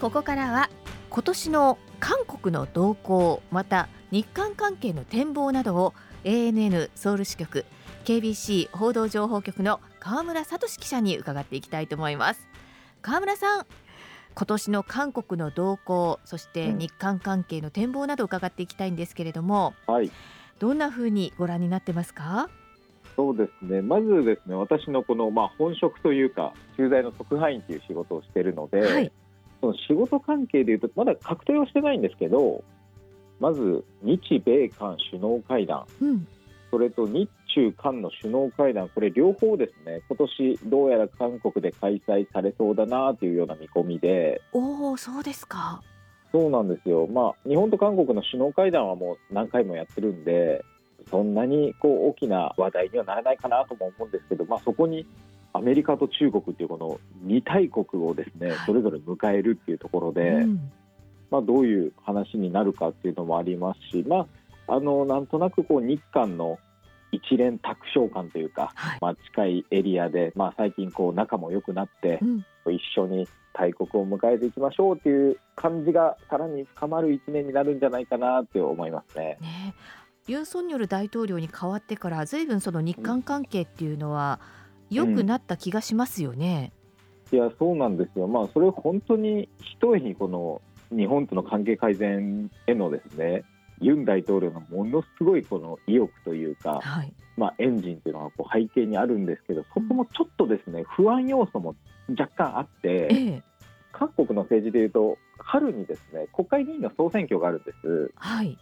ここからは今年の韓国の動向また日韓関係の展望などを ANN ソウル支局 KBC 報道情報局の河村聡記者に伺っていきたいと思います。河村さん今年の韓国の動向そして日韓関係の展望など伺っていきたいんですけれども、はい、どんな風にご覧になってますか？そうですね。まずですね私のこの、まあ、本職というか駐在の特派員という仕事をしているので、はい、その仕事関係でいうとまだ確定はしてないんですけどまず日米韓首脳会談、うん、それと日中韓の首脳会談、これ両方ですね、今年どうやら韓国で開催されそうだなというような見込みで、おお、そうですか。そうなんですよ、まあ、日本と韓国の首脳会談はもう何回もやってるんで、そんなにこう大きな話題にはならないかなとも思うんですけど、まあ、そこにアメリカと中国っていうこの2大国をですね、それぞれ迎えるっていうところで、うん、まあ、どういう話になるかっていうのもありますし、まあ、あのなんとなくこう日韓の一連卓上感というか、はい、まあ、近いエリアで、まあ、最近こう仲も良くなって、うん、一緒に大国を迎えていきましょうという感じがさらに深まる一年になるんじゃないかなって思いますね。ねユン・ソンニョル大統領に代わってからずいぶんその日韓関係っていうのは良くなった気がしますよね。うん、いやそうなんですよ、まあ、それ本当に一重にこの日本との関係改善へのですねユン大統領のものすごいこの意欲というか、はい、まあ、エンジンというのがこう背景にあるんですけどそこもちょっとですね不安要素も若干あって、ええ、韓国の政治でいうと春にですね国会議員の総選挙があるんです。はい、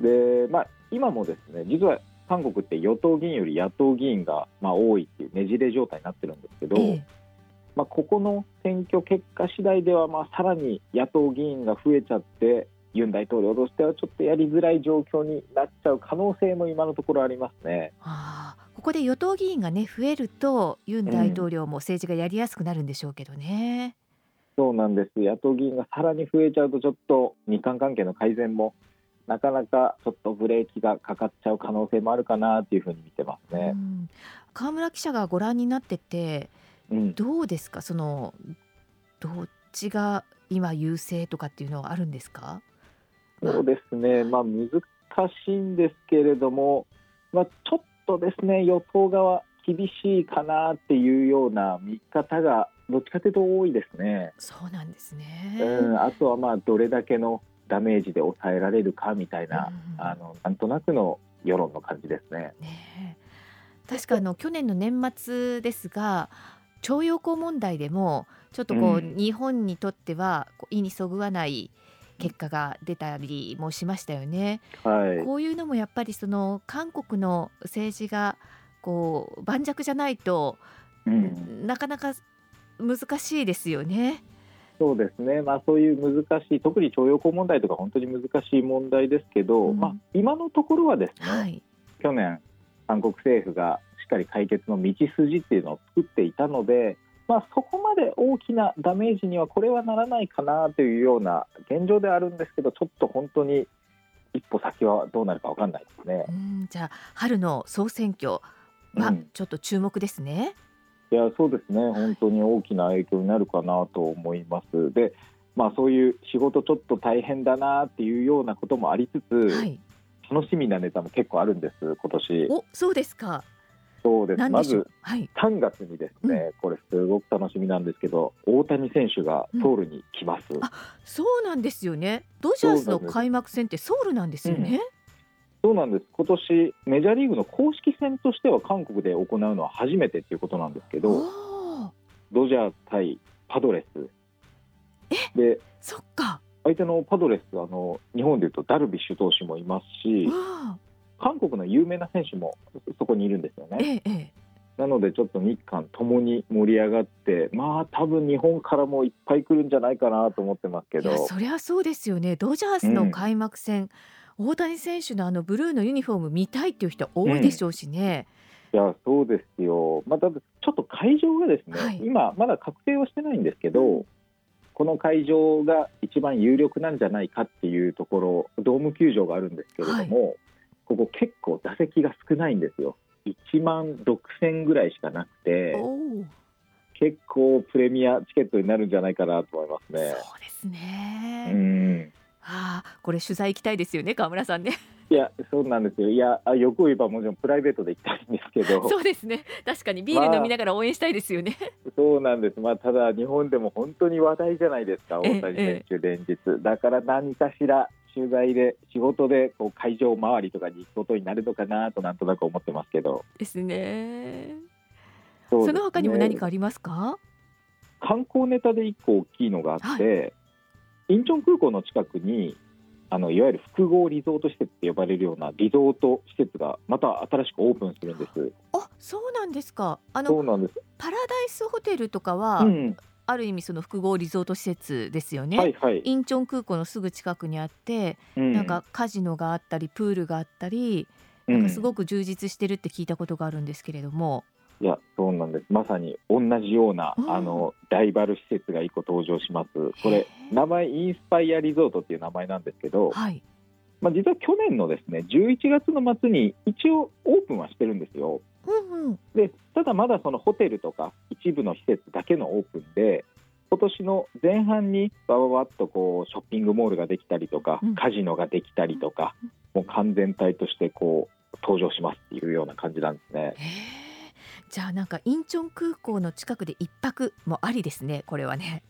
で、まあ、今もですね実は韓国って与党議員より野党議員がまあ多いっていうねじれ状態になってるんですけど、え、まあ、ここの選挙結果次第ではまあさらに野党議員が増えちゃってユン大統領としてはちょっとやりづらい状況になっちゃう可能性も今のところありますね。はあ、ここで与党議員がね増えるとユン大統領も政治がやりやすくなるんでしょうけどね。うん、そうなんです野党議員がさらに増えちゃうとちょっと日韓関係の改善もなかなかちょっとブレーキがかかっちゃう可能性もあるかなというふうに見てますね。うん、河村記者がご覧になってて、うん、どうですか？そのどっちが今優勢とかっていうのはあるんですか？そうですね、まあ、難しいんですけれども、まあ、ちょっとですね与党側、厳しいかなっていうような見方がどっちかというと多いですね。そうなんですね、うん、あとはまあどれだけのダメージで抑えられるかみたいな、うん、あのなんとなくの世論の感じですね。ね確かあの去年の年末ですが徴用工問題でもちょっとこう、うん、日本にとっては意にそぐわない結果が出たりもしましたよね。はい、こういうのもやっぱりその韓国の政治がこう盤石じゃないと、うん、なかなか難しいですよね。そうですね、まあ、そういう難しい特に徴用工問題とか本当に難しい問題ですけど、うん、まあ、今のところはですね、はい、去年韓国政府がしっかり解決の道筋っていうのを作っていたのでまあ、そこまで大きなダメージにはこれはならないかなというような現状であるんですけどちょっと本当に一歩先はどうなるか分かんないですね。じゃあ春の総選挙はちょっと注目ですね。うん、いやそうですね。本当に大きな影響になるかなと思います。でまあ、そういう仕事ちょっと大変だなっていうようなこともありつつ、はい、楽しみなネタも結構あるんです今年。おそうですか。そうです。まず3月にですね、はい、これすごく楽しみなんですけど、大谷選手がソウルに来ます、うん、あそうなんですよね。ドジャースの開幕戦ってソウルなんですよね。そうなんです、今年メジャーリーグの公式戦としては韓国で行うのは初めてっていうことなんですけどドジャース対パドレス。でそっか。相手のパドレスあの日本でいうとダルビッシュ投手もいますし韓国の有名な選手もそこにいるんですよね。ええ、なのでちょっと日韓ともに盛り上がってまあ多分日本からもいっぱい来るんじゃないかなと思ってますけど。そりゃそうですよね。ドジャースの開幕戦、うん、大谷選手のあのブルーのユニフォーム見たいっていう人多いでしょうしね。うん、いやそうですよ、まあ、ただちょっと会場がですね、はい、今まだ確定はしてないんですけど、この会場が一番有力なんじゃないかっていうところドーム球場があるんですけれども、はいここ結構打席が少ないんですよ。1万6000ぐらいしかなくて結構プレミアチケットになるんじゃないかなと思いますね。そうですね。うんああ、これ取材行きたいですよね、川村さんね。いや、そうなんですよ。いや、あ欲を言えばもちろんプライベートで行きたいんですけど、そうですね。確かにビール飲みながら応援したいですよね。そうなんです。まあ、ただ日本でも本当に話題じゃないですか、ええ大谷選手連日。だから何かしら取材で、仕事でこう会場周りとかに行くことになるのかなとなんとなく思ってますけど。ですね。そねの他にも何かありますか？観光ネタで一個大きいのがあって、インチョン空港の近くにあのいわゆる複合リゾート施設って呼ばれるようなリゾート施設がまた新しくオープンするんです。あ、そうなんですか。あのそうなんです。パラダイスホテルとかは、うん、ある意味その複合リゾート施設ですよね。はいはい。インチョン空港のすぐ近くにあって、うんなんかカジノがあったりプールがあったり、うなんかすごく充実してるって聞いたことがあるんですけれども、いや、そうなんです。まさに同じような、うんあのライバル施設が一個登場します。これ名前インスパイアリゾートっていう名前なんですけど、はい。まあ実は去年のですね11月の末に一応オープンはしてるんですよ。うんうん。でただまだそのホテルとか一部の施設だけのオープンで今年の前半にバババッとこうショッピングモールができたりとか、うんカジノができたりとか、もう完全体としてこう登場しますっていうような感じなんですね。じゃあなんかインチョン空港の近くで一泊もありですね。これはね。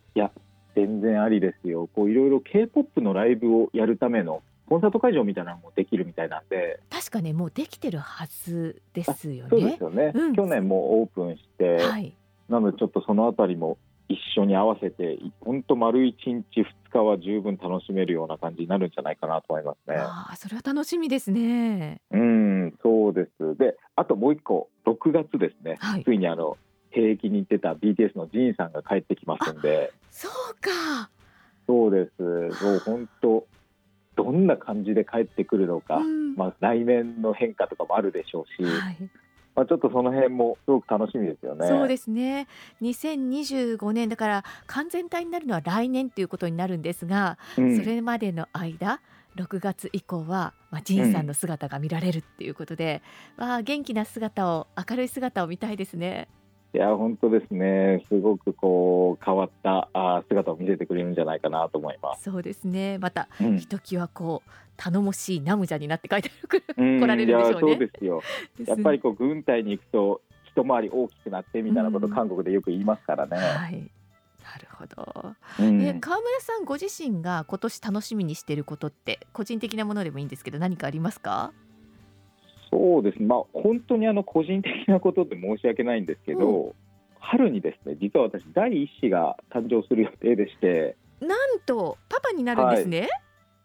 全然ありですよ。こういろいろ K-POP のライブをやるためのコンサート会場みたいなのもできるみたいなんで、確かねもうできてるはずですよそうでねす。よね。うん去年もオープンして、はい。なのでちょっとそのあたりも一緒に合わせて、本当丸一日二日は十分楽しめるような感じになるんじゃないかなと思いますね。ああ、それは楽しみですね。うん、そうです。で、あともう一個、6月ですね。はいついにあの兵役に行ってた BTS のジンさんが帰ってきますんで、そうか。そうです。もう本当どんな感じで帰ってくるのか、うんまあ来年の変化とかもあるでしょうし、はい。まあちょっとその辺もすごく楽しみですよね。そうですね。2025年だから完全体になるのは来年ということになるんですが、うんそれまでの間6月以降は、まあ、ジンさんの姿が見られるっていうことで、わあ元気な姿を明るい姿を見たいですね。いや本当ですね。すごくこう変わった姿を見せてくれるんじゃないかなと思います。そうですね。またうんひときわこう頼もしいナムジャになって書いてあるうん来られるんでしょうねそうですよ。やっぱりこう軍隊に行くと一回り大きくなってみたいなことうん韓国でよく言いますからね。はい。なるほど。うんえ川村さんご自身が今年楽しみにしていることって個人的なものでもいいんですけど何かありますか？そうですね、まあ、本当にあの個人的なことで申し訳ないんですけど、春にですね実は私、第一子が誕生する予定でして、なんとパパになるんですね？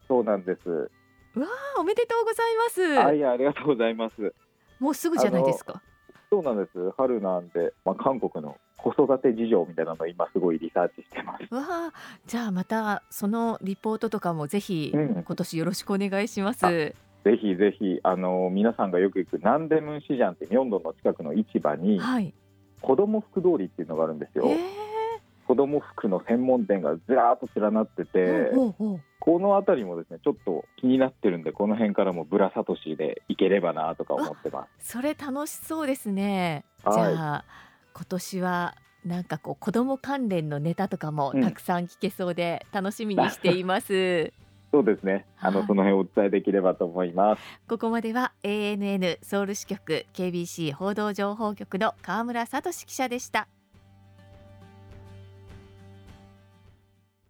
そうなんです。あおめでとうございます。あいやありがとうございます。もうすぐじゃないですか？そうなんです、春なんで、まあ、韓国の子育て事情みたいなのを今、すごいリサーチしてます。わあ、じゃあまたそのリポートとかもぜひうん今年よろしくお願いします。ぜひぜひ、あの皆さんがよく行く南デムンシジャンってミョンドンの近くの市場に、はい。子供服通りっていうのがあるんですよ。え子供服の専門店がずらーっと連なってて、えほうほうこの辺りもですねちょっと気になってるんでこの辺からもブラサトシで行ければなとか思ってます。それ楽しそうですね。はいじゃあ今年はなんかこう子供関連のネタとかもうんたくさん聞けそうで楽しみにしています。そうですね。あのはいその辺お伝えできればと思います。ここまでは ANN ソウル支局 KBC 報道情報局の川村聡記者でした。